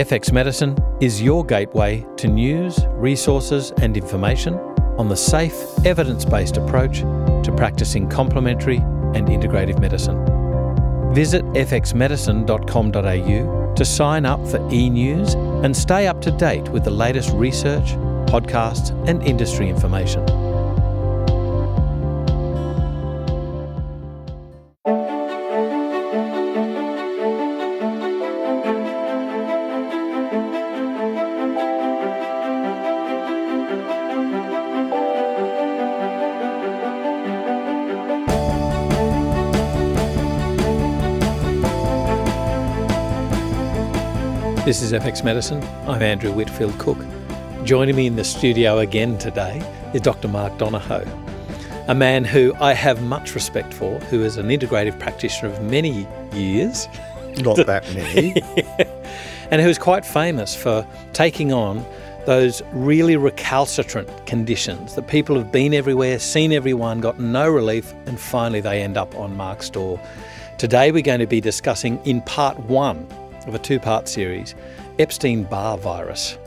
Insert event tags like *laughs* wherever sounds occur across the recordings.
FX Medicine is your gateway to news, resources, and information on the safe, evidence based approach to practicing complementary and integrative medicine. Visit fxmedicine.com.au to sign up for e news and stay up to date with the latest research, podcasts, and industry information. This is FX Medicine. I'm Andrew Whitfield Cook. Joining me in the studio again today is Dr. Mark Donohoe, a man who I have much respect for, who is an integrative practitioner of many years. Not that many. *laughs* and who's quite famous for taking on those really recalcitrant conditions that people have been everywhere, seen everyone, got no relief, and finally they end up on Mark's door. Today we're going to be discussing in part one of a two part series Epstein Barr virus.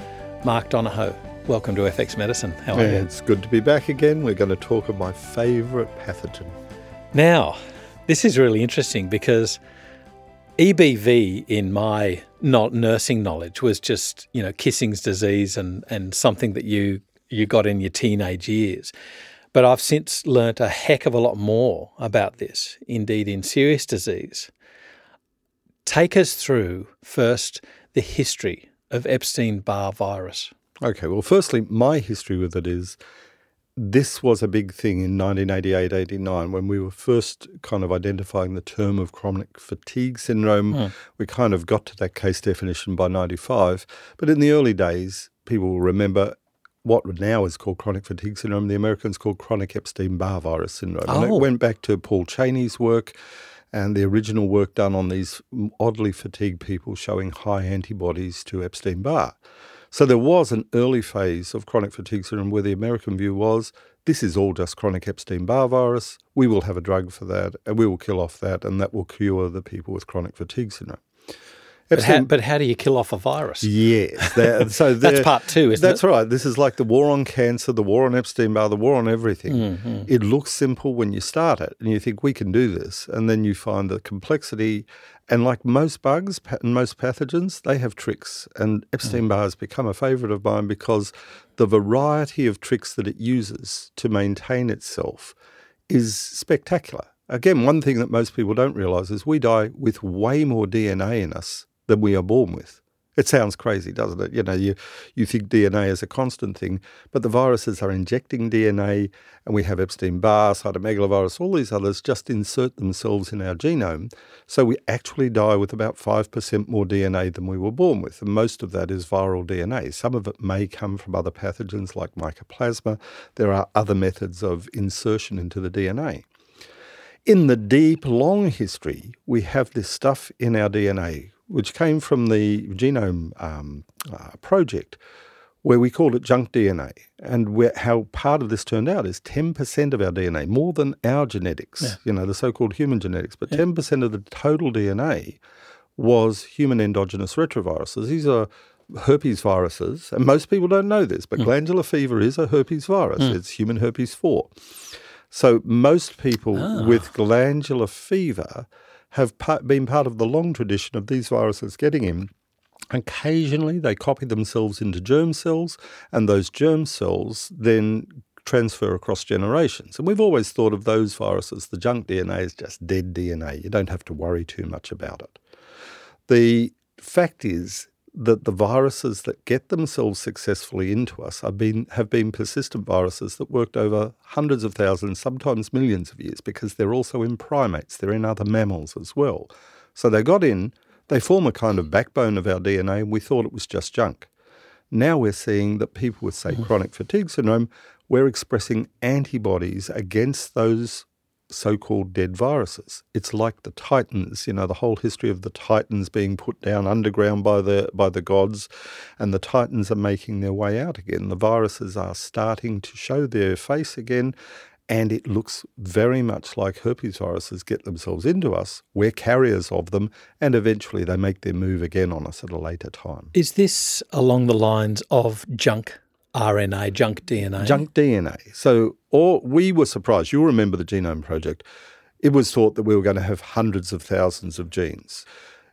Mark Donohoe, welcome to FX Medicine. How are yeah, you? It's good to be back again. We're going to talk of my favourite pathogen. Now, this is really interesting because EBV, in my not nursing knowledge, was just you know Kissing's disease and and something that you you got in your teenage years. But I've since learnt a heck of a lot more about this. Indeed, in serious disease, Take us through first the history of Epstein Barr virus. Okay, well, firstly, my history with it is this was a big thing in 1988 89 when we were first kind of identifying the term of chronic fatigue syndrome. Mm. We kind of got to that case definition by 95. But in the early days, people will remember what now is called chronic fatigue syndrome. The Americans called chronic Epstein Barr virus syndrome. Oh. And it oh. went back to Paul Cheney's work and the original work done on these oddly fatigued people showing high antibodies to Epstein Barr. So there was an early phase of chronic fatigue syndrome where the American view was this is all just chronic Epstein Barr virus. We will have a drug for that and we will kill off that, and that will cure the people with chronic fatigue syndrome. But how, but how, do you kill off a virus? Yes. *laughs* so that's part two, isn't that's it? That's right. This is like the war on cancer, the war on Epstein Barr, the war on everything. Mm-hmm. It looks simple when you start it and you think, we can do this. And then you find the complexity. And like most bugs and most pathogens, they have tricks. And Epstein Barr has become a favorite of mine because the variety of tricks that it uses to maintain itself is spectacular. Again, one thing that most people don't realize is we die with way more DNA in us than we are born with. It sounds crazy, doesn't it? You know, you, you think DNA is a constant thing, but the viruses are injecting DNA, and we have Epstein Barr, cytomegalovirus, all these others just insert themselves in our genome. So we actually die with about 5% more DNA than we were born with, and most of that is viral DNA. Some of it may come from other pathogens like mycoplasma. There are other methods of insertion into the DNA. In the deep, long history, we have this stuff in our DNA which came from the Genome um, uh, Project, where we called it junk DNA. And where, how part of this turned out is 10% of our DNA, more than our genetics, yeah. you know, the so called human genetics, but yeah. 10% of the total DNA was human endogenous retroviruses. These are herpes viruses, and most people don't know this, but mm. glandular fever is a herpes virus. Mm. It's human herpes 4. So most people ah. with glandular fever have been part of the long tradition of these viruses getting in. Occasionally, they copy themselves into germ cells, and those germ cells then transfer across generations. And we've always thought of those viruses, the junk DNA, as just dead DNA. You don't have to worry too much about it. The fact is, that the viruses that get themselves successfully into us have been, have been persistent viruses that worked over hundreds of thousands, sometimes millions of years, because they're also in primates, they're in other mammals as well. So they got in, they form a kind of backbone of our DNA, and we thought it was just junk. Now we're seeing that people with, say, mm-hmm. chronic fatigue syndrome, we're expressing antibodies against those so called dead viruses. It's like the Titans, you know, the whole history of the Titans being put down underground by the by the gods, and the Titans are making their way out again. The viruses are starting to show their face again, and it looks very much like herpes viruses get themselves into us. We're carriers of them, and eventually they make their move again on us at a later time. Is this along the lines of junk RNA, junk DNA? Junk DNA. So, or we were surprised. You'll remember the Genome Project. It was thought that we were going to have hundreds of thousands of genes.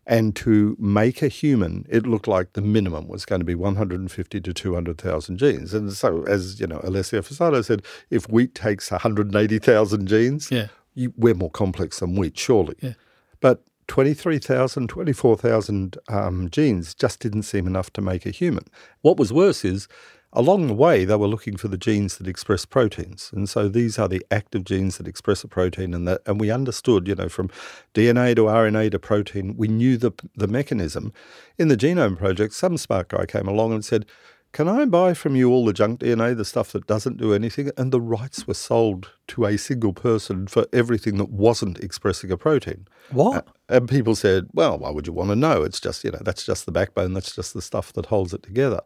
And to make a human, it looked like the minimum was going to be 150 to 200,000 genes. And so, as you know, Alessio Fasano said, if wheat takes 180,000 genes, yeah. you, we're more complex than wheat, surely. Yeah. But 23,000, 24,000 um, genes just didn't seem enough to make a human. What was worse is Along the way, they were looking for the genes that express proteins. And so these are the active genes that express a protein. And, that, and we understood, you know, from DNA to RNA to protein, we knew the, the mechanism. In the Genome Project, some smart guy came along and said, can I buy from you all the junk DNA, the stuff that doesn't do anything? And the rights were sold to a single person for everything that wasn't expressing a protein. What? And people said, well, why would you want to know? It's just, you know, that's just the backbone, that's just the stuff that holds it together.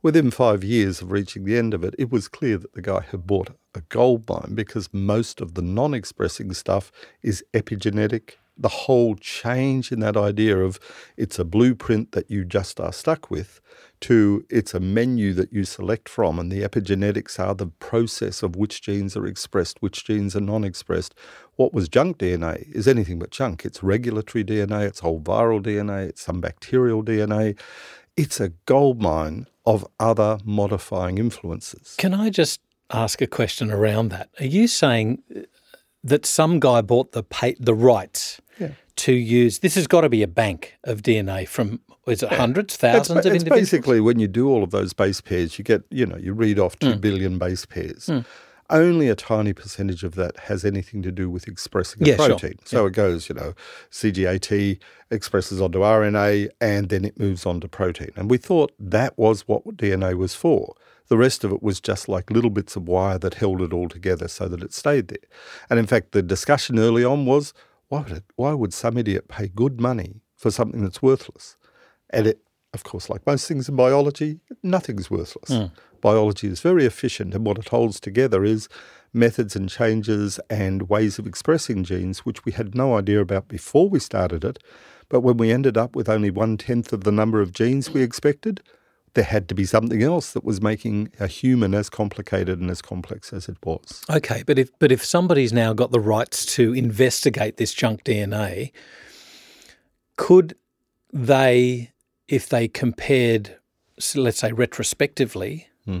Within five years of reaching the end of it, it was clear that the guy had bought a gold mine because most of the non expressing stuff is epigenetic. The whole change in that idea of it's a blueprint that you just are stuck with to it's a menu that you select from, and the epigenetics are the process of which genes are expressed, which genes are non expressed. What was junk DNA is anything but junk. It's regulatory DNA, it's whole viral DNA, it's some bacterial DNA. It's a gold mine of other modifying influences. Can I just ask a question around that? Are you saying that some guy bought the pay, the rights yeah. to use? This has got to be a bank of DNA from is it hundreds, thousands it's, of it's individuals? Basically, when you do all of those base pairs, you get you know you read off two mm. billion base pairs. Mm. Only a tiny percentage of that has anything to do with expressing a yeah, protein. Sure. So yeah. it goes, you know, CGAT expresses onto RNA and then it moves on to protein. And we thought that was what DNA was for. The rest of it was just like little bits of wire that held it all together so that it stayed there. And in fact, the discussion early on was why would, it, why would some idiot pay good money for something that's worthless? And it, of course, like most things in biology, nothing's worthless. Mm. Biology is very efficient, and what it holds together is methods and changes and ways of expressing genes, which we had no idea about before we started it. But when we ended up with only one tenth of the number of genes we expected, there had to be something else that was making a human as complicated and as complex as it was. Okay, but if but if somebody's now got the rights to investigate this junk DNA, could they, if they compared, let's say retrospectively, Hmm.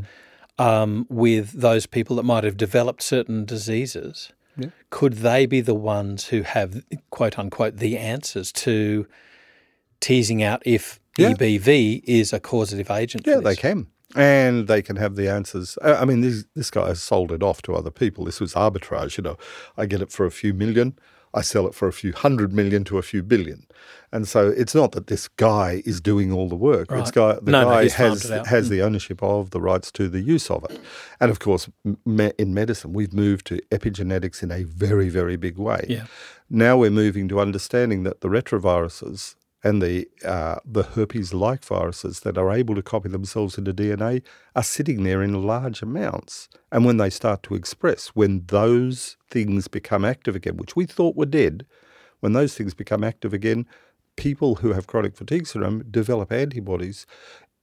um, with those people that might have developed certain diseases, Yeah. could they be the ones who have quote unquote the answers to teasing out if Yeah. EBV is a causative agent? Yeah, they can. And they can have the answers. I mean, this, this guy has sold it off to other people. This was arbitrage. You know, I get it for a few million. I sell it for a few hundred million to a few billion. And so it's not that this guy is doing all the work. Right. It's guy, the No, no, guy farmed has, has Mm. the ownership of the rights to the use of it. And of course, me- in medicine, we've moved to epigenetics in a very, very big way. Yeah. Now we're moving to understanding that the retroviruses and the uh, the herpes-like viruses that are able to copy themselves into DNA are sitting there in large amounts. And when they start to express, when those things become active again, which we thought were dead, when those things become active again, people who have chronic fatigue syndrome develop antibodies.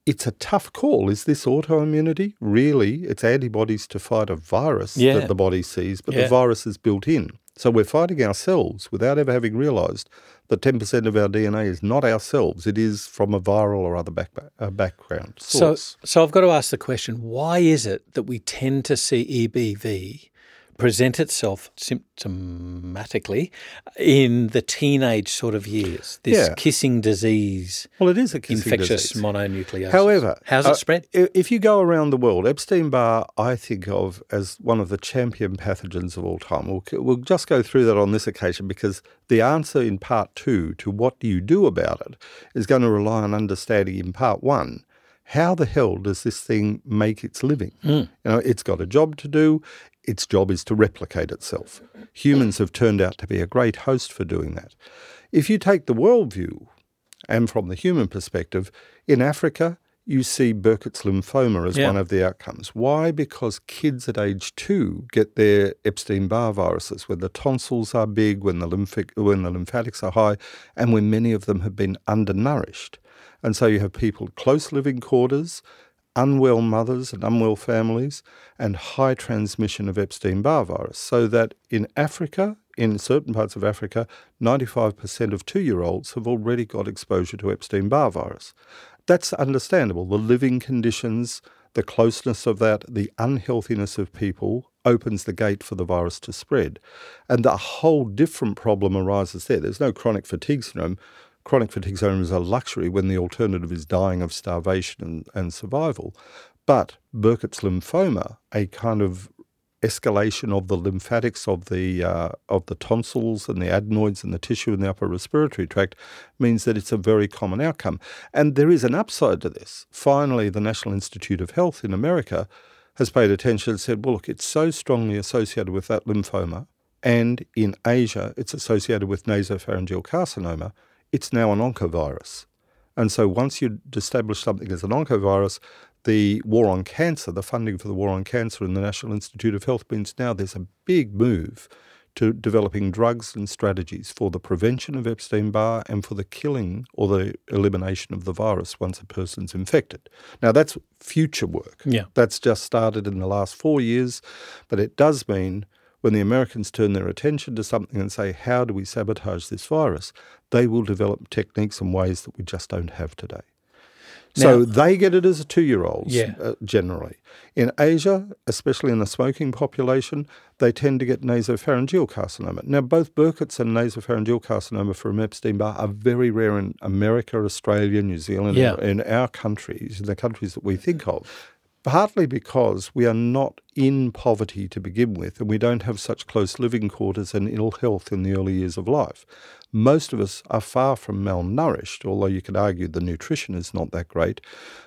It's a tough call. Is this autoimmunity? Really, it's antibodies to fight a virus Yeah. that the body sees, but Yeah. the virus is built in. So we're fighting ourselves without ever having realised that 10% of our DNA is not ourselves. It is from a viral or other back, uh, background So, source. so I've got to ask the question: Why is it that we tend to see EBV present itself symptomatically in the teenage sort of years? This Yeah. kissing disease, well, it is a kissing infectious disease. mononucleosis. However, how's it uh, spread? If you go around the world, Epstein Barr, I think of as one of the champion pathogens of all time. We'll, we'll just go through that on this occasion because the answer in part two to what do you do about it is going to rely on understanding in part one how the hell does this thing make its living? You know, it's got a job to do. Its job is to replicate itself. Humans have turned out to be a great host for doing that. If you take the worldview and from the human perspective, in Africa, you see Burkitt's lymphoma as Yeah. one of the outcomes. Why? Because kids at age two get their Epstein Barr viruses, when the tonsils are big, when the, lymphic, when the lymphatics are high, and when many of them have been undernourished. And so you have people close living quarters, unwell mothers and unwell families, and high transmission of Epstein Barr virus. So that in Africa, in certain parts of Africa, 95% of two year olds have already got exposure to Epstein Barr virus. That's understandable. The living conditions, the closeness of that, the unhealthiness of people opens the gate for the virus to spread. And a whole different problem arises there. There's no chronic fatigue syndrome. Chronic fatigue syndrome is a luxury when the alternative is dying of starvation and, and survival. But Burkitt's lymphoma, a kind of escalation of the lymphatics of the uh, of the tonsils and the adenoids and the tissue in the upper respiratory tract means that it's a very common outcome. And there is an upside to this. Finally, the National Institute of Health in America has paid attention and said, well, look, it's so strongly associated with that lymphoma, and in Asia, it's associated with nasopharyngeal carcinoma. It's now an oncovirus. And so once you establish something as an oncovirus, the war on cancer, the funding for the war on cancer in the National Institute of Health means now there's a big move to developing drugs and strategies for the prevention of Epstein Barr and for the killing or the elimination of the virus once a person's infected. Now, that's future work. Yeah. That's just started in the last four years, but it does mean when the Americans turn their attention to something and say, how do we sabotage this virus? They will develop techniques and ways that we just don't have today. So they get it as a two-year-olds Yeah. uh, generally. In Asia, especially in the smoking population, they tend to get nasopharyngeal carcinoma. Now, both Burkitt's and nasopharyngeal carcinoma from Epstein-Barr are very rare in America, Australia, New Zealand, Yeah. in our countries, in the countries that we think of. Partly because we are not in poverty to begin with, and we don't have such close living quarters and ill health in the early years of life. Most of us are far from malnourished, although you could argue the nutrition is not that great.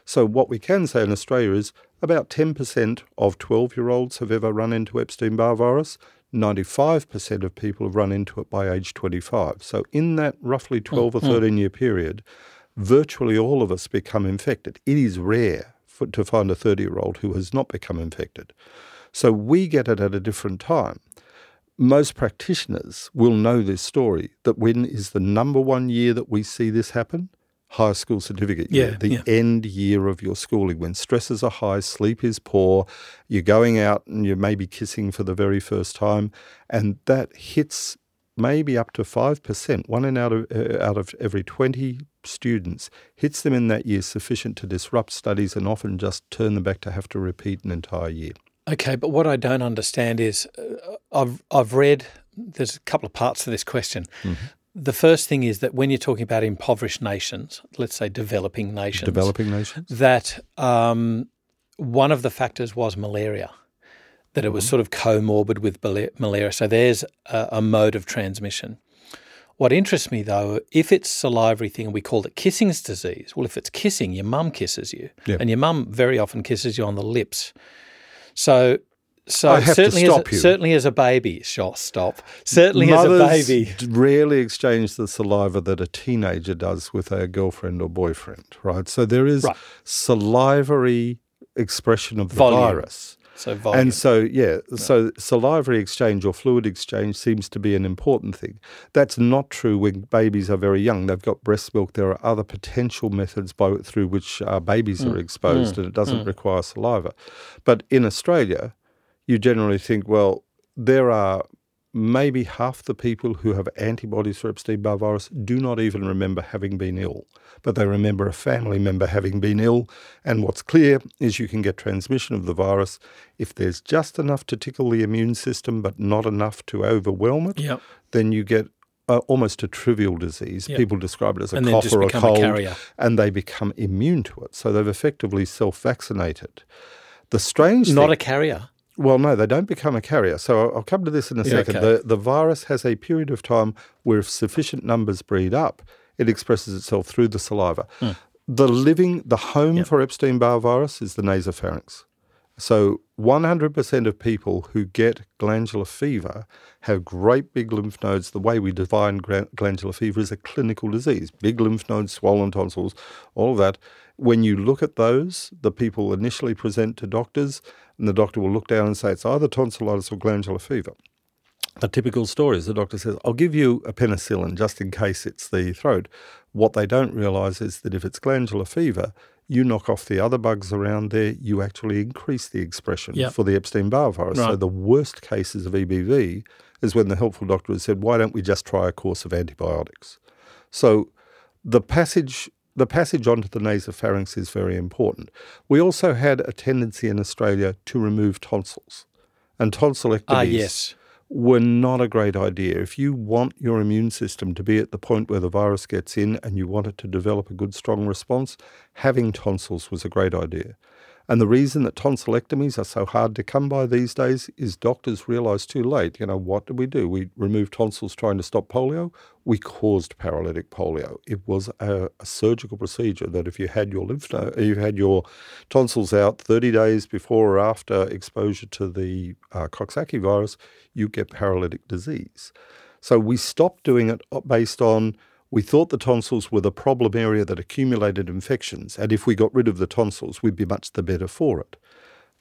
So, what we can say in Australia is about 10% of 12 year olds have ever run into Epstein Barr virus. 95% of people have run into it by age 25. So, in that roughly 12 or mm-hmm. 13 year period, virtually all of us become infected. It is rare to find a 30 year old who has not become infected. So, we get it at a different time most practitioners will know this story that when is the number one year that we see this happen? High school certificate year, Yeah, the yeah. end year of your schooling, when stresses are high, sleep is poor, you're going out and you're maybe kissing for the very first time, and that hits maybe up to 5%, one in out of, uh, out of every 20 students hits them in that year sufficient to disrupt studies and often just turn them back to have to repeat an entire year. Okay, but what I don't understand is uh, I've I've read there's a couple of parts to this question. The first thing is that when you're talking about impoverished nations, let's say developing nations, Developing nations? that um, one of the factors was malaria, that it was Mm-hmm. sort of comorbid with malaria. So there's a, a mode of transmission. What interests me though, if it's salivary thing we called it kissing's disease, well, if it's kissing, your mum kisses you, Yeah. and your mum very often kisses you on the lips. So, so I have to certainly, stop as, you. certainly as a baby, sure, stop. Certainly as a baby, rarely exchange the saliva that a teenager does with a girlfriend or boyfriend, right? So there is Right. salivary expression of the Volume. virus. So volume. And so, yeah, so salivary exchange or fluid exchange seems to be an important thing. That's not true when babies are very young. They've got breast milk. There are other potential methods by through which uh, babies Mm. are exposed, and it doesn't require saliva. But in Australia, you generally think, well, there are maybe half the people who have antibodies for Epstein Barr virus do not even remember having been ill, but they remember a family member having been ill. And what's clear is you can get transmission of the virus if there's just enough to tickle the immune system, but not enough to overwhelm it. Yep. Then you get uh, almost a trivial disease. Yep. People describe it as a And cough or a become a cold, and they become immune to it. So they've effectively self-vaccinated. The strange not thing, a carrier. Well, no, they don't become a carrier. So I'll- come to this in a Yeah, second. okay. The, the virus has a period of time where if sufficient numbers breed up, it expresses itself through the saliva. Hmm. The living, the home for Epstein Barr virus is the nasopharynx. So 100% of people who get glandular fever have great big lymph nodes. The way we define glandular fever is a clinical disease big lymph nodes, swollen tonsils, all of that. When you look at those, the people initially present to doctors, and the doctor will look down and say it's either tonsillitis or glandular fever. A typical story is the doctor says, I'll give you a penicillin just in case it's the throat. What they don't realise is that if it's glandular fever, you knock off the other bugs around there, you actually increase the expression yep. for the Epstein Barr virus. Right. So the worst cases of EBV is when the helpful doctor has said, why don't we just try a course of antibiotics? So the passage the passage onto the nasopharynx is very important. We also had a tendency in Australia to remove tonsils. And tonsillectomies ah, yes were not a great idea. If you want your immune system to be at the point where the virus gets in and you want it to develop a good, strong response, having tonsils was a great idea. And the reason that tonsillectomies are so hard to come by these days is doctors realize too late. You know, what did we do? We removed tonsils trying to stop polio. We caused paralytic polio. It was a, a surgical procedure that if you had your lymph node, you had your tonsils out 30 days before or after exposure to the uh, Coxsackie virus, you get paralytic disease. So we stopped doing it based on we thought the tonsils were the problem area that accumulated infections, and if we got rid of the tonsils, we'd be much the better for it.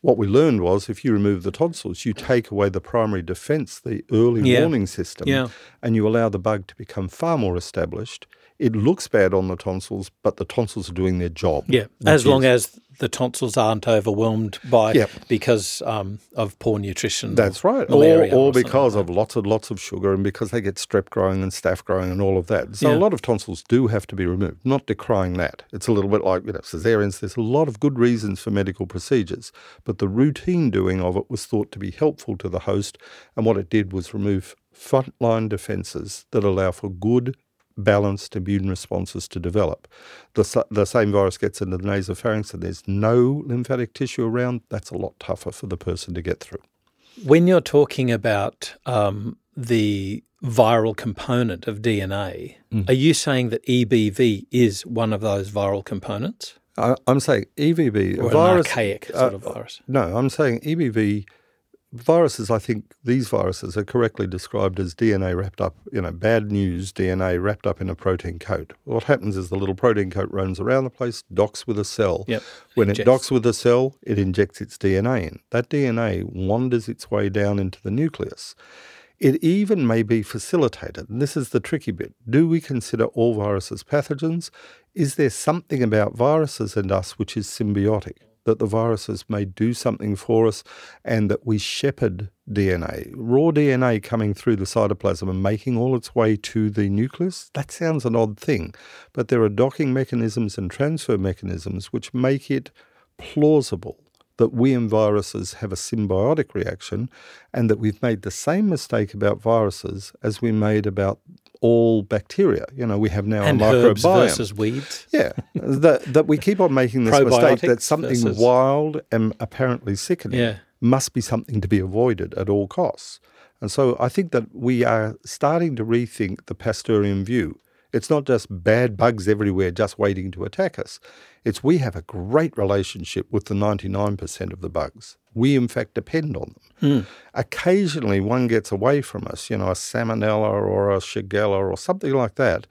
What we learned was if you remove the tonsils, you take away the primary defense, the early yeah. warning system, yeah. and you allow the bug to become far more established. It looks bad on the tonsils, but the tonsils are doing their job. Yeah, as long is, as the tonsils aren't overwhelmed by yep. because um, of poor nutrition. That's right, or, or, or because like of lots and lots of sugar, and because they get strep growing and staph growing and all of that. So yeah. a lot of tonsils do have to be removed. Not decrying that. It's a little bit like you know cesareans. There's a lot of good reasons for medical procedures, but the routine doing of it was thought to be helpful to the host, and what it did was remove frontline defences that allow for good balanced immune responses to develop. The, the same virus gets into the nasopharynx and there's no lymphatic tissue around, that's a lot tougher for the person to get through. When you're talking about um, the viral component of DNA, mm. are you saying that EBV is one of those viral components? I, am saying EBV, or virus, archaic sort uh, of virus. No, I'm saying EBV viruses, I think these viruses are correctly described as DNA wrapped up, you know, bad news DNA wrapped up in a protein coat. What happens is the little protein coat roams around the place, docks with a cell. Yep. When it docks with a cell, it injects its DNA in. That DNA wanders its way down into the nucleus. It even may be facilitated, and this is the tricky bit. Do we consider all viruses pathogens? Is there something about viruses and us which is symbiotic? That the viruses may do something for us and that we shepherd DNA, raw DNA coming through the cytoplasm and making all its way to the nucleus. That sounds an odd thing, but there are docking mechanisms and transfer mechanisms which make it plausible that we and viruses have a symbiotic reaction and that we've made the same mistake about viruses as we made about all bacteria. You know, we have now and a microbiome versus weeds. Yeah, that that we keep on making this mistake that something versus... wild and apparently sickening yeah. must be something to be avoided at all costs. And so I think that we are starting to rethink the Pasteurian view. It's not just bad bugs everywhere just waiting to attack us. It's we have a great relationship with the 99% of the bugs. We, in fact, depend on them. Mm. Occasionally, one gets away from us, you know, a salmonella or a shigella or something like that,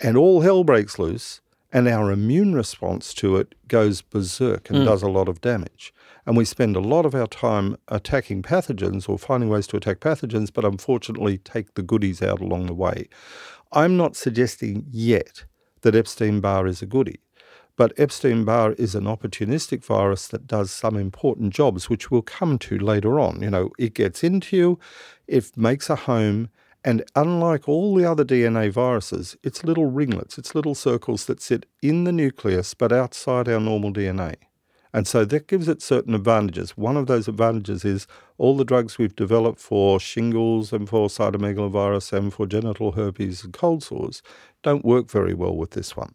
and all hell breaks loose, and our immune response to it goes berserk and mm. does a lot of damage. And we spend a lot of our time attacking pathogens or finding ways to attack pathogens, but unfortunately take the goodies out along the way. I'm not suggesting yet that Epstein Barr is a goodie. But Epstein Barr is an opportunistic virus that does some important jobs, which we'll come to later on. You know, it gets into you, it makes a home, and unlike all the other DNA viruses, it's little ringlets, it's little circles that sit in the nucleus but outside our normal DNA. And so that gives it certain advantages. One of those advantages is all the drugs we've developed for shingles and for cytomegalovirus and for genital herpes and cold sores don't work very well with this one.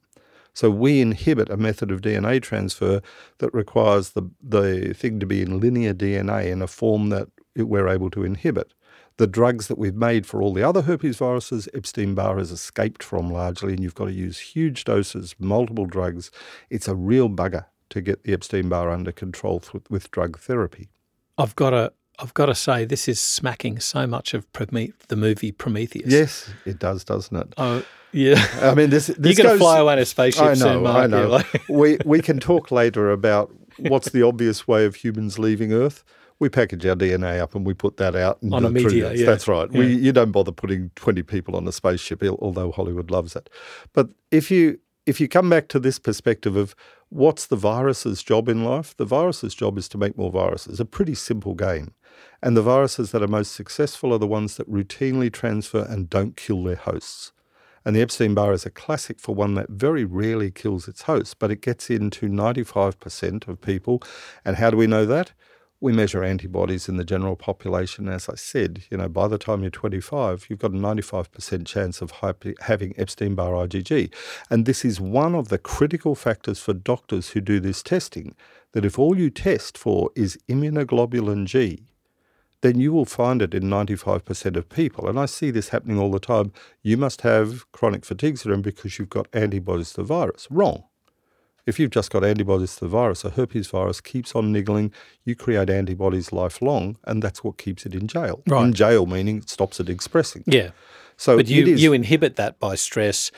So we inhibit a method of DNA transfer that requires the, the thing to be in linear DNA in a form that we're able to inhibit. The drugs that we've made for all the other herpes viruses, Epstein Barr has escaped from largely, and you've got to use huge doses, multiple drugs. It's a real bugger to get the Epstein Barr under control with, with drug therapy. I've got to I've got to say this is smacking so much of Prome- the movie Prometheus. Yes, it does, doesn't it? Oh, yeah. I mean, this, *laughs* this You're going to fly away in a spaceship I know, soon, Mark. I know. Like- *laughs* we we can talk later about what's the obvious way of humans leaving Earth. We package our DNA up and we put that out On a meteor, yeah. That's right. We you don't bother putting twenty people on a spaceship, although Hollywood loves it. But if you if you come back to this perspective of what's the virus's job in life, the virus's job is to make more viruses. A pretty simple game. And the viruses that are most successful are the ones that routinely transfer and don't kill their hosts. And the Epstein Barr is a classic for one that very rarely kills its host, but it gets into 95% of people. And how do we know that? We measure antibodies in the general population. As I said, you know, by the time you're 25, you've got a 95% chance of having Epstein Barr IgG. And this is one of the critical factors for doctors who do this testing that if all you test for is immunoglobulin G, then you will find it in 95% of people. And I see this happening all the time. You must have chronic fatigue syndrome because you've got antibodies to the virus. Wrong. If you've just got antibodies to the virus, a herpes virus keeps on niggling, you create antibodies lifelong, and that's what keeps it in jail. Right. In jail, meaning it stops it expressing. yeah. So But you, you inhibit that by stress,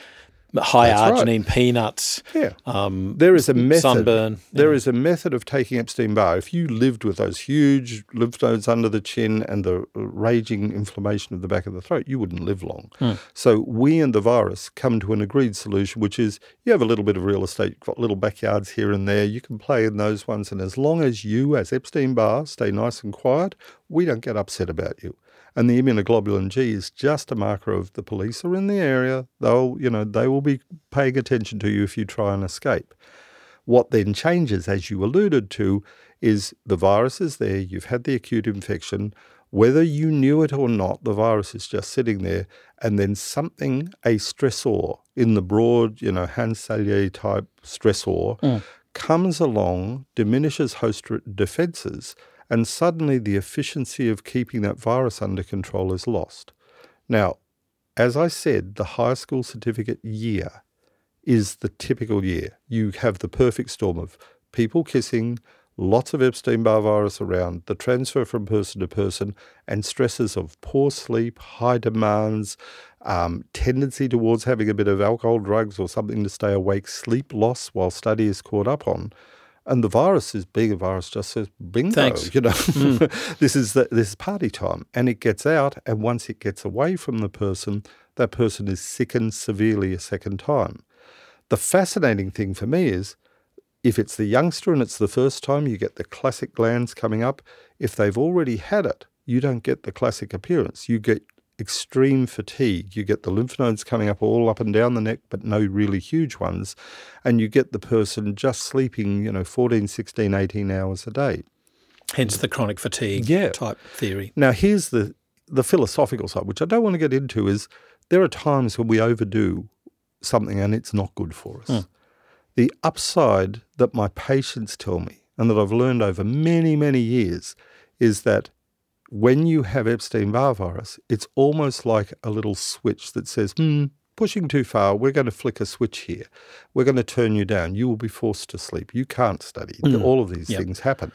high That's right. arginine peanuts, yeah. um, There is a method. sunburn. There is a method of taking Epstein Barr. If you lived with those huge lymph nodes under the chin and the raging inflammation of the back of the throat, you wouldn't live long. So we and the virus come to an agreed solution, which is you have a little bit of real estate, you've got little backyards here and there. You can play in those ones, and as long as you, as Epstein Barr, stay nice and quiet, we don't get upset about you. And the immunoglobulin G is just a marker of the police are in the area. They'll, you know, they will be paying attention to you if you try and escape. What then changes, as you alluded to, is the virus is there, you've had the acute infection. Whether you knew it or not, the virus is just sitting there, and then something, a stressor in the broad, you know, Hans Selye type stressor, mm. comes along, diminishes host defenses, and suddenly the efficiency of keeping that virus under control is lost. Now, as I said, the high school certificate year is the typical year. You have the perfect storm of people kissing, lots of Epstein Barr virus around, the transfer from person to person, and stresses of poor sleep, high demands, um, tendency towards having a bit of alcohol, drugs, or something to stay awake, sleep loss while study is caught up on. And the virus is being a virus just says bingo, Thanks. you know. Hmm. *laughs* this is the, this is party time, and it gets out, and once it gets away from the person, that person is sickened severely a second time. The fascinating thing for me is if it's the youngster and it's the first time, you get the classic glands coming up. If they've already had it, you don't get the classic appearance. You get extreme fatigue. You get the lymph nodes coming up all up and down the neck, but no really huge ones. And you get the person just sleeping, you know, 14, 16, 18 hours a day. Hence the chronic fatigue Yeah. type theory. Now, here's the, the philosophical side, which I don't want to get into, is there are times when we overdo something and it's not good for us. Hmm. The upside that my patients tell me and that I've learned over many, many years is that when you have Epstein Barr virus, it's almost like a little switch that says, hmm, pushing too far, we're going to flick a switch here. We're going to turn you down. You will be forced to sleep. You can't study. All of these Yep. things happen.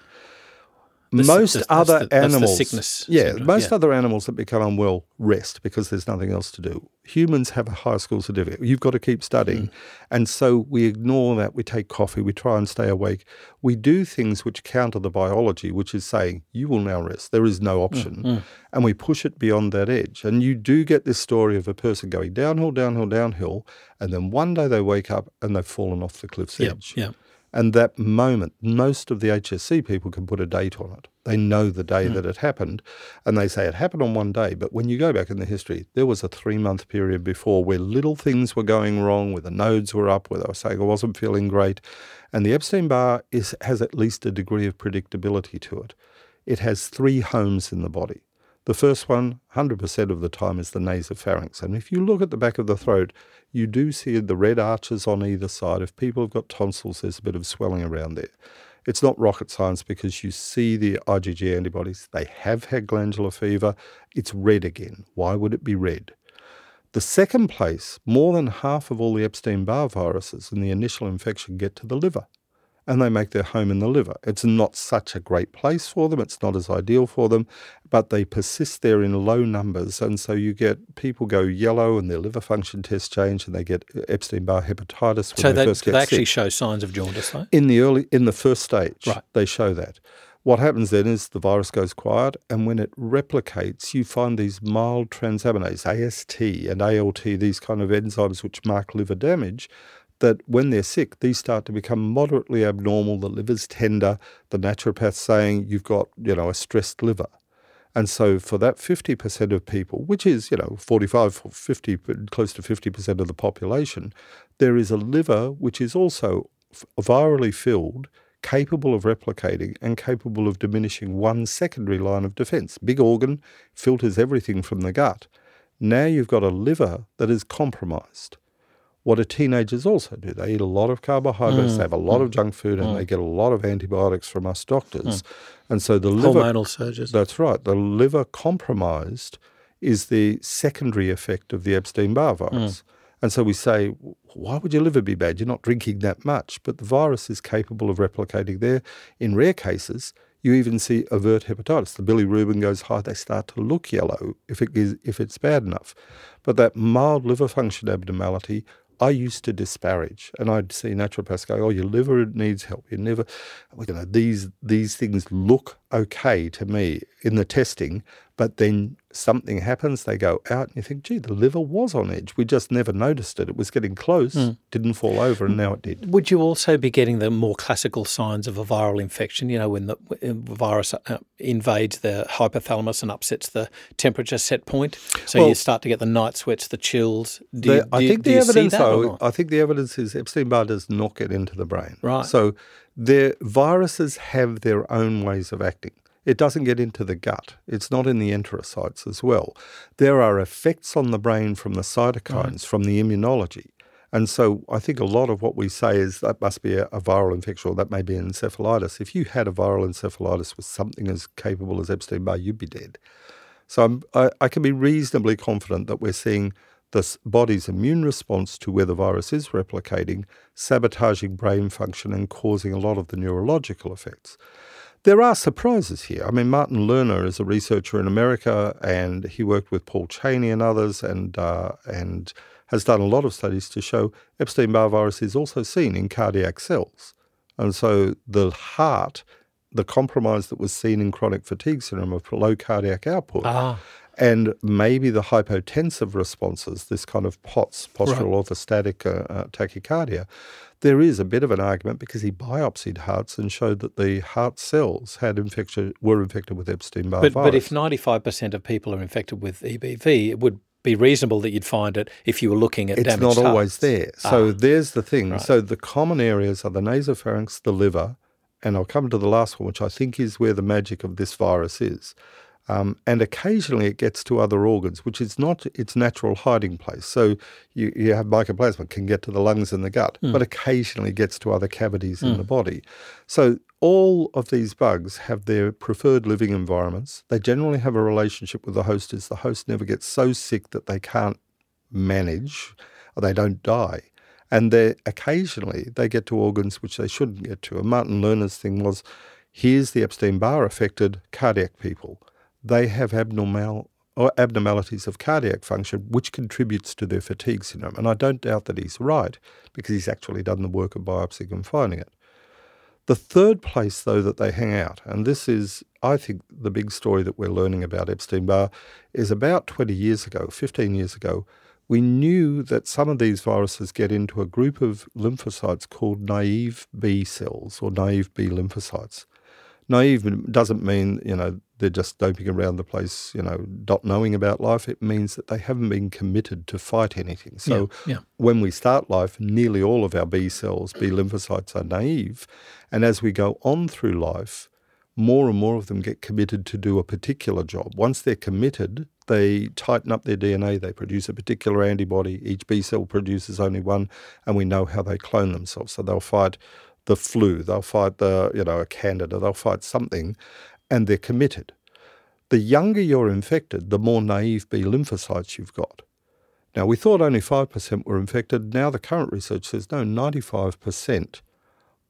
Most other the- animals, sickness yeah, syndrome, most yeah. other animals that become unwell rest because there's nothing else to do. Humans have a high school certificate. You've got to keep studying, Mm. and so we ignore that. We take coffee. We try and stay awake. We do things which counter the biology, which is saying you will now rest. There is Mm, no option, and we push it beyond that edge. And you do get this story of a person going downhill, downhill, downhill, and then one day they wake up and they've fallen off the cliff's Yep, edge. yep. And that moment, most of the HSC people can put a date on it. They know the day hmm. that it happened, and they say it happened on one day. But when you go back in the history, there was a three month period before where little things were going wrong, where the nodes were up, where they were saying I wasn't feeling great. And the Epstein Barr is, has at least a degree of predictability to it. It has three homes in the body. The first one, 100% of the time, is the nasopharynx. And if you look at the back of the throat, you do see the red arches on either side. If people have got tonsils, there's a bit of swelling around there. It's not rocket science because you see the IgG antibodies. They have had glandular fever. It's red again. Why would it be red? The second place, more than half of all the Epstein Barr viruses in the initial infection get to the liver. And they make their home in the liver. It's not such a great place for them, it's not as ideal for them, but they persist there in low numbers. And so you get people go yellow and their liver function tests change and they get Epstein Barr hepatitis when so they, they, first get they actually sick. show signs of jaundice, though? In the early in the first stage, Right. they show that. What happens then is the virus goes quiet, and when it replicates, you find these mild transaminase, AST and ALT, these kind of enzymes which mark liver damage, that when they're sick, these start to become moderately abnormal. The liver's tender. The naturopath's saying you've got, you know, a stressed liver. And so for that 50% of people, which is, you know, 45, 50, close to 50% of the population, there is a liver which is also virally filled, capable of replicating and capable of diminishing one secondary line of defense. Big organ filters everything from the gut. Now you've got a liver that is compromised. What do teenagers also do? They eat a lot of carbohydrates, mm. they have a lot of mm. junk food, and they mm. get a lot of antibiotics from us doctors. And so the liver Hormonal surges. that's right. The liver compromised is the secondary effect of the Epstein Barr virus. And so we say, why would your liver be bad? You're not drinking that much. But the virus is capable of replicating there. In rare cases, you even see overt hepatitis. The bilirubin goes high, they start to look yellow if, it is, if it's bad enough. But that mild liver function abnormality, I used to disparage, and I'd see naturopaths go, "Oh, your liver needs help. Your liver, you know, these these things look okay to me in the testing, but then something happens. They go out, and you think, gee, the liver was on edge. We just never noticed it. It was getting close, didn't fall over, and now it did. Would you also be getting the more classical signs of a viral infection? You know, when the virus uh, invades the hypothalamus and upsets the temperature set point, so you start to get the night sweats, the chills. Do The- I do you- think the you evidence, though. I think the evidence is Epstein Barr does not get into the brain. Right. So their viruses have their own ways of acting. It doesn't get into the gut. It's not in the enterocytes as well. There are effects on the brain from the cytokines, from the immunology. And so I think a lot of what we say is that must be a, a viral infection or that may be an encephalitis. If you had a viral encephalitis with something as capable as Epstein Barr, you'd be dead. So I'm, I, I can be reasonably confident that we're seeing the body's immune response to where the virus is replicating, sabotaging brain function and causing a lot of the neurological effects. There are surprises here. I mean, Martin Lerner is a researcher in America, and he worked with Paul Cheney and others, and uh, and has done a lot of studies to show Epstein-Barr virus is also seen in cardiac cells, and so the heart, the compromise that was seen in chronic fatigue syndrome of low cardiac output, Ah, and maybe the hypotensive responses, this kind of POTS, postural orthostatic uh, uh, tachycardia, there is a bit of an argument because he biopsied hearts and showed that the heart cells had infection, were infected with Epstein-Barr but virus. but if ninety five percent of people are infected with EBV, it would be reasonable that you'd find it if you were looking at it. it's not always hearts. there. So Ah. there's the thing. Right. So the common areas are the nasopharynx, the liver, and I'll come to the last one, which I think is where the magic of this virus is. Um, and occasionally it gets to other organs, which is not its natural hiding place. So you, you have mycoplasma can get to the lungs and the gut, Hmm. but occasionally gets to other cavities in the body. So all of these bugs have their preferred living environments. They generally have a relationship with the host as the host never gets so sick that they can't manage or they don't die. And they occasionally they get to organs which they shouldn't get to. And Martin Lerner's thing was here's the Epstein Barr affected cardiac people. They have abnormal or abnormalities of cardiac function, which contributes to their fatigue syndrome. And I don't doubt that he's right because he's actually done the work of biopsying and finding it. The third place, though, that they hang out, and this is, I think, the big story that we're learning about Epstein Barr, is about 20 years ago, 15 years ago, we knew that some of these viruses get into a group of lymphocytes called naive B cells or naive B lymphocytes. Naive doesn't mean, you know, they're just doping around the place, you know, not knowing about life. It means that they haven't been committed to fight anything. So yeah. when we start life, nearly all of our B cells, B lymphocytes are naive. And as we go on through life, more and more of them get committed to do a particular job. Once they're committed, they tighten up their DNA, they produce a particular antibody. Each B cell produces only one, and we know how they clone themselves. So they'll fight the flu, they'll fight the, you know, a candida, they'll fight something, and they're committed. The younger you're infected, the more naive B lymphocytes you've got. Now, we thought only 5% were infected. Now, the current research says no, 95%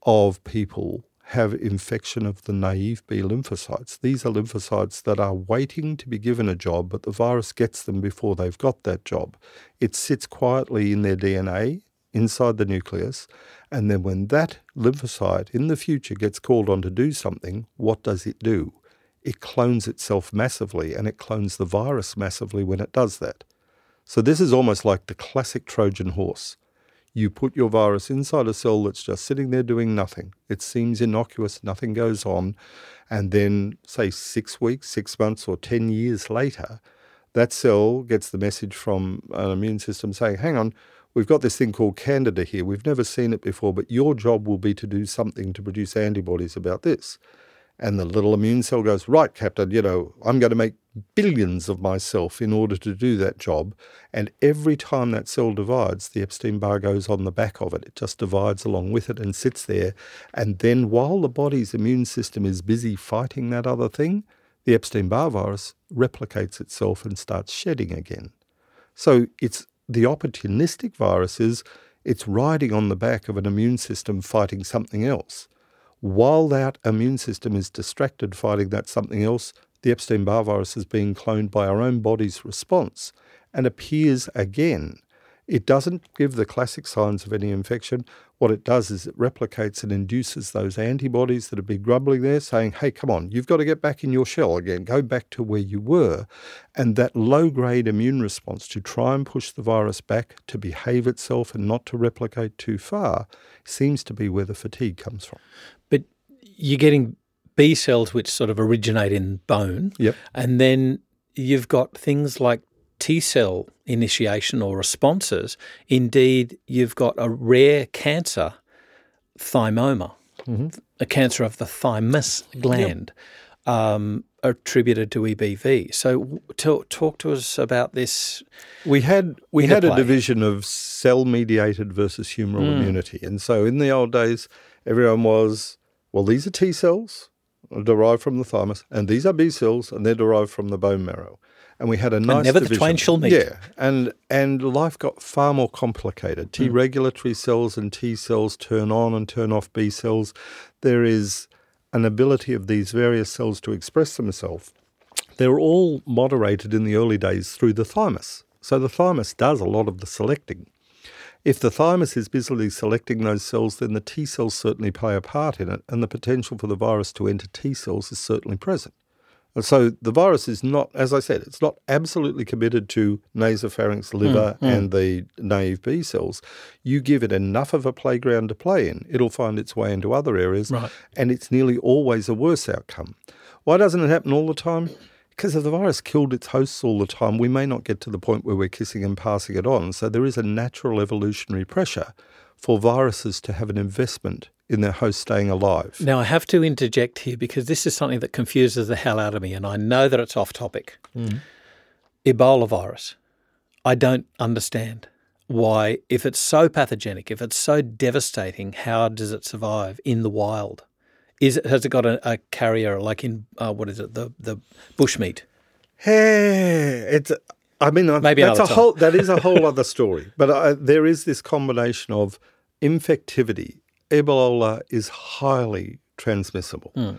of people have infection of the naive B lymphocytes. These are lymphocytes that are waiting to be given a job, but the virus gets them before they've got that job. It sits quietly in their DNA inside the nucleus, and then when that lymphocyte in the future gets called on to do something, what does it do? It clones itself massively, and it clones the virus massively when it does that. So, this is almost like the classic Trojan horse. You put your virus inside a cell that's just sitting there doing nothing. It seems innocuous, nothing goes on. And then, say, six weeks, six months, or 10 years later, that cell gets the message from an immune system saying, hang on, we've got this thing called candida here. We've never seen it before, but your job will be to do something to produce antibodies about this. And the little immune cell goes, Right, Captain, you know, I'm going to make billions of myself in order to do that job. And every time that cell divides, the Epstein Barr goes on the back of it. It just divides along with it and sits there. And then while the body's immune system is busy fighting that other thing, the Epstein Barr virus replicates itself and starts shedding again. So it's the opportunistic viruses, it's riding on the back of an immune system fighting something else. While that immune system is distracted fighting that something else, the Epstein Barr virus is being cloned by our own body's response and appears again. It doesn't give the classic signs of any infection. What it does is it replicates and induces those antibodies that have been grumbling there, saying, hey, come on, you've got to get back in your shell again, go back to where you were. And that low grade immune response to try and push the virus back to behave itself and not to replicate too far seems to be where the fatigue comes from But you're getting B cells which sort of originate in bone. Yep. And then you've got things like T cell initiation or responses. Indeed, you've got a rare cancer, thymoma, mm-hmm. a cancer of the thymus gland. Yep. Um, attributed to EBV. So, talk, talk to us about this. We had we interplay. had a division of cell mediated versus humoral mm. immunity, and so in the old days, everyone was well, these are T cells derived from the thymus, and these are B cells, and they're derived from the bone marrow. And we had a nice and never division. the twain shall meet. Yeah, and and life got far more complicated. T mm. regulatory cells and T cells turn on and turn off B cells. There is an ability of these various cells to express themselves. They're all moderated in the early days through the thymus. So the thymus does a lot of the selecting. If the thymus is busily selecting those cells, then the T cells certainly play a part in it, and the potential for the virus to enter T cells is certainly present. And so the virus is not, as I said, it's not absolutely committed to nasopharynx, liver, mm, mm. and the naive B cells. You give it enough of a playground to play in, it'll find its way into other areas, right. and it's nearly always a worse outcome. Why doesn't it happen all the time? Because if the virus killed its hosts all the time, we may not get to the point where we're kissing and passing it on. So there is a natural evolutionary pressure for viruses to have an investment in their host staying alive. Now, I have to interject here because this is something that confuses the hell out of me, and I know that it's off topic. Mm. Ebola virus. I don't understand why, if it's so pathogenic, if it's so devastating, how does it survive in the wild? Is it, has it got a, a carrier like in uh, what is it the the bushmeat? Hey, it's. I mean, maybe that's a whole. That is a whole *laughs* other story. But uh, there is this combination of infectivity. Ebola is highly transmissible. Mm.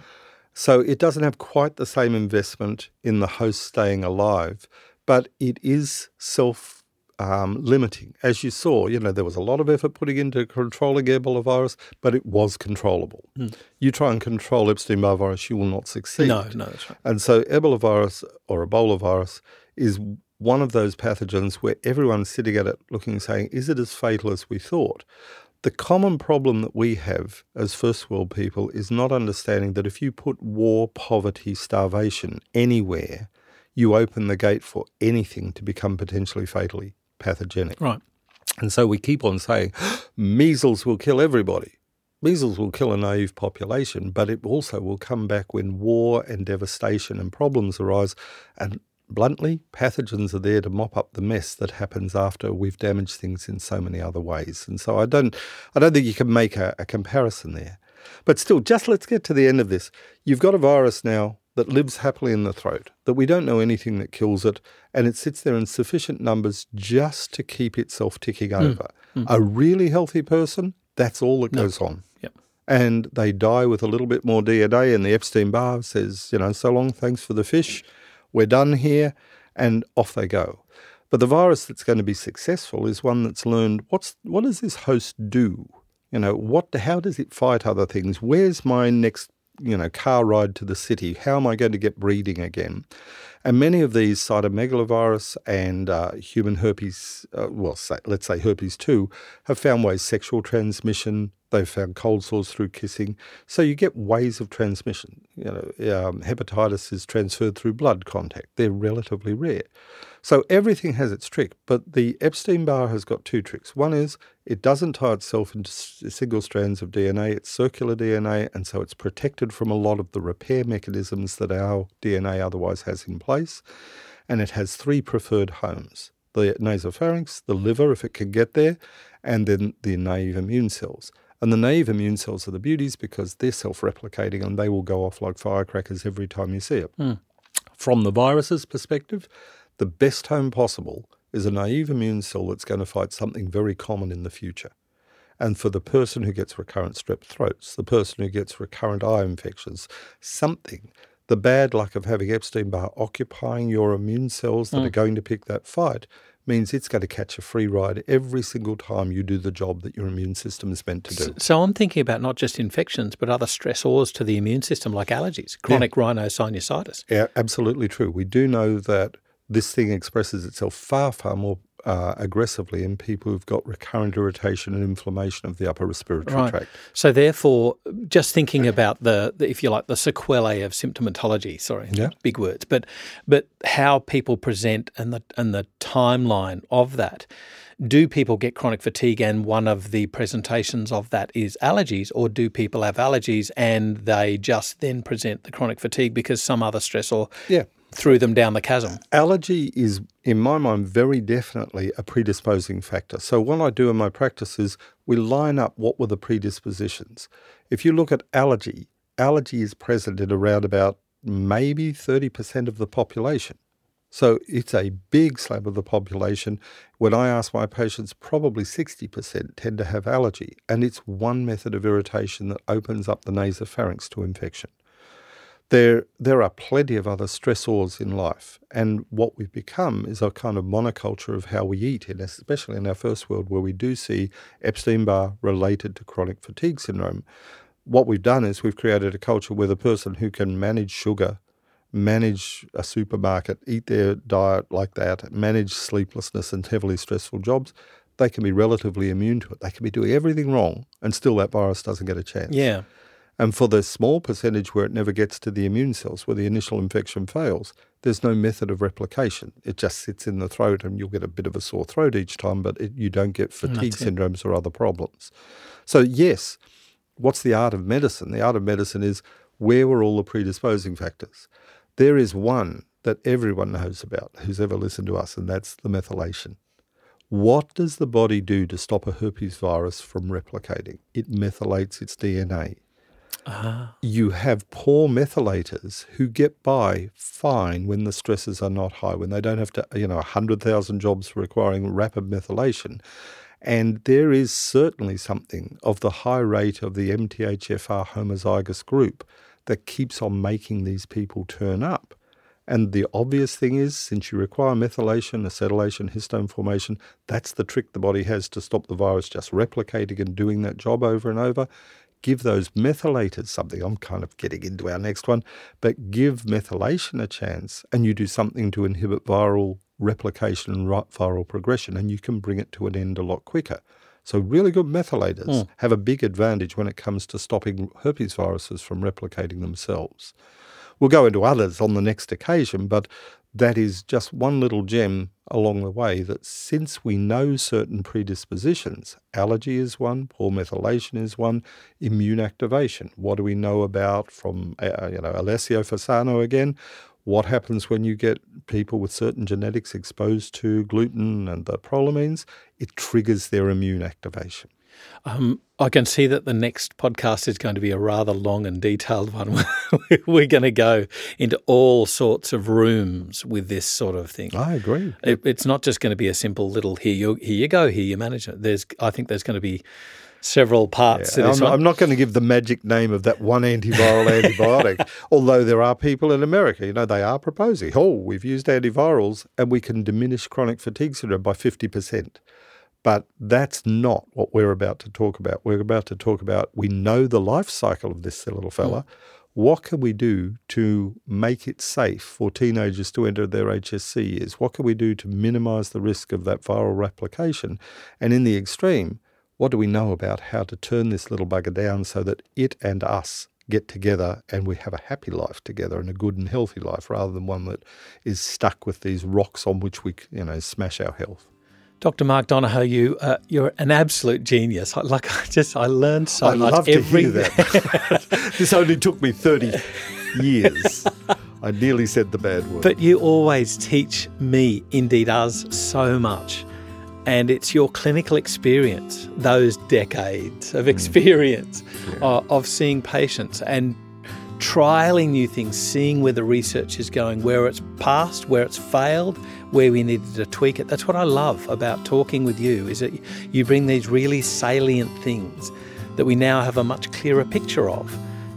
So it doesn't have quite the same investment in the host staying alive, but it is self um, limiting. As you saw, you know, there was a lot of effort putting into controlling Ebola virus, but it was controllable. Mm. You try and control Epstein Barr virus, you will not succeed. No, no, that's right. And so Ebola virus or Ebola virus is one of those pathogens where everyone's sitting at it looking saying, is it as fatal as we thought? The common problem that we have as first world people is not understanding that if you put war, poverty, starvation anywhere, you open the gate for anything to become potentially fatally pathogenic. Right. And so we keep on saying *gasps* measles will kill everybody. Measles will kill a naive population, but it also will come back when war and devastation and problems arise. And bluntly, pathogens are there to mop up the mess that happens after we've damaged things in so many other ways. And so I don't, I don't think you can make a, a comparison there. But still, just let's get to the end of this. You've got a virus now that lives happily in the throat, that we don't know anything that kills it, and it sits there in sufficient numbers just to keep itself ticking hmm. over. Mm. A really healthy person, that's all that no. goes on. Yep. and they die with a little bit more DNA. And the Epstein Barr says, you know, so long, thanks for the fish, we're done here, and off they go. But the virus that's going to be successful is one that's learned what's what does this host do? You know, what how does it fight other things? Where's my next you know car ride to the city? How am I going to get breeding again? And many of these cytomegalovirus and uh, human herpes, uh, well, say, let's say herpes 2, have found ways sexual transmission. They've found cold sores through kissing. So you get ways of transmission. You know, um, hepatitis is transferred through blood contact. They're relatively rare. So everything has its trick, but the Epstein Barr has got two tricks. One is it doesn't tie itself into single strands of DNA, it's circular DNA, and so it's protected from a lot of the repair mechanisms that our DNA otherwise has in place. And it has three preferred homes the nasopharynx, the liver, if it can get there, and then the naive immune cells. And the naive immune cells are the beauties because they're self replicating and they will go off like firecrackers every time you see it. Mm. From the virus's perspective, the best home possible is a naive immune cell that's going to fight something very common in the future. And for the person who gets recurrent strep throats, the person who gets recurrent eye infections, something, the bad luck of having Epstein Barr occupying your immune cells that mm. are going to pick that fight means it's going to catch a free ride every single time you do the job that your immune system is meant to do. So I'm thinking about not just infections, but other stressors to the immune system like allergies, chronic yeah. rhinosinusitis. Yeah, absolutely true. We do know that this thing expresses itself far, far more uh, aggressively in people who've got recurrent irritation and inflammation of the upper respiratory right. tract. So, therefore, just thinking about the, the, if you like, the sequelae of symptomatology. Sorry, yeah. big words, but but how people present and the and the timeline of that. Do people get chronic fatigue and one of the presentations of that is allergies, or do people have allergies and they just then present the chronic fatigue because some other stressor yeah threw them down the chasm? Allergy is, in my mind, very definitely a predisposing factor. So, what I do in my practice is we line up what were the predispositions. If you look at allergy, allergy is present in around about maybe 30% of the population. So it's a big slab of the population. When I ask my patients, probably 60% tend to have allergy, and it's one method of irritation that opens up the nasopharynx to infection. There, there are plenty of other stressors in life, and what we've become is a kind of monoculture of how we eat, and especially in our first world, where we do see Epstein Barr related to chronic fatigue syndrome. What we've done is we've created a culture where the person who can manage sugar, manage a supermarket, eat their diet like that, manage sleeplessness and heavily stressful jobs, they can be relatively immune to it. They can be doing everything wrong, and still that virus doesn't get a chance. Yeah. And for the small percentage where it never gets to the immune cells, where the initial infection fails, there's no method of replication. It just sits in the throat and you'll get a bit of a sore throat each time, but it, you don't get fatigue syndromes or other problems. So, yes, what's the art of medicine? The art of medicine is where were all the predisposing factors? There is one that everyone knows about who's ever listened to us, and that's the methylation. What does the body do to stop a herpes virus from replicating? It methylates its DNA. Uh-huh. You have poor methylators who get by fine when the stresses are not high, when they don't have to, you know, 100,000 jobs requiring rapid methylation. And there is certainly something of the high rate of the MTHFR homozygous group that keeps on making these people turn up. And the obvious thing is, since you require methylation, acetylation, histone formation, that's the trick the body has to stop the virus just replicating and doing that job over and over give those methylators something. I'm kind of getting into our next one, but give methylation a chance and you do something to inhibit viral replication and viral progression, and you can bring it to an end a lot quicker. So, really good methylators mm. have a big advantage when it comes to stopping herpes viruses from replicating themselves. We'll go into others on the next occasion, but that is just one little gem along the way that since we know certain predispositions, allergy is one, poor methylation is one, immune activation. What do we know about from, uh, you know, Alessio Fasano again? What happens when you get people with certain genetics exposed to gluten and the prolamines? It triggers their immune activation. Um, I can see that the next podcast is going to be a rather long and detailed one. *laughs* We're going to go into all sorts of rooms with this sort of thing. I agree. It, it's not just going to be a simple little here you here you go here you manage it. There's I think there's going to be several parts to Yeah, this I'm. I'm not going to give the magic name of that one antiviral antibiotic, *laughs* although there are people in America, you know, they are proposing, oh, we've used antivirals and we can diminish chronic fatigue syndrome by 50%. But that's not what we're about to talk about. We're about to talk about we know the life cycle of this little fella. Mm. What can we do to make it safe for teenagers to enter their HSC years? What can we do to minimize the risk of that viral replication? And in the extreme, what do we know about how to turn this little bugger down so that it and us get together and we have a happy life together and a good and healthy life rather than one that is stuck with these rocks on which we, you know, smash our health. Dr. Mark Donohoe, you uh, you're an absolute genius. I- Like I just I learned so I much love every to hear that. *laughs* this only took me 30 years. I nearly said the bad word. But you always teach me, indeed us, so much. And it's your clinical experience, those decades of experience of, of seeing patients and trialing new things, seeing where the research is going, where it's passed, where it's failed, where we needed to tweak it. That's what I love about talking with you is that you bring these really salient things that we now have a much clearer picture of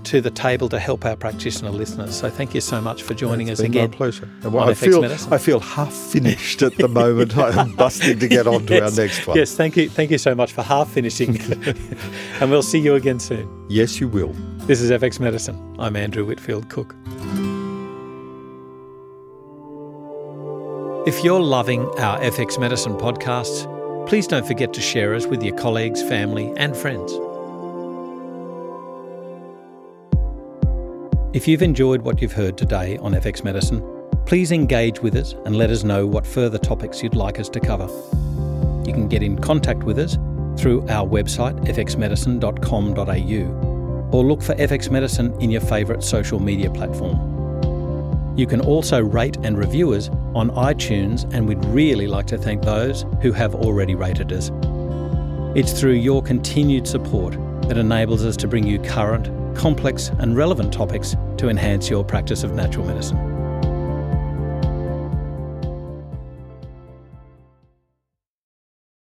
to the table to help our practitioner listeners. So thank you so much for joining us again. my pleasure. And on I FX feel Medicine. I feel half finished at the moment. I'm busting to get on to *laughs* Yes. our next one. Yes, thank you. Thank you so much for half finishing. *laughs* and we'll see you again soon. Yes, you will. This is FX Medicine. I'm Andrew Whitfield Cook. If you're loving our FX Medicine podcasts, please don't forget to share us with your colleagues, family, and friends. If you've enjoyed what you've heard today on FX Medicine, please engage with us and let us know what further topics you'd like us to cover. You can get in contact with us through our website fxmedicine.com.au or look for FX Medicine in your favourite social media platform. You can also rate and review us on iTunes, and we'd really like to thank those who have already rated us. It's through your continued support that enables us to bring you current, complex, and relevant topics to enhance your practice of natural medicine.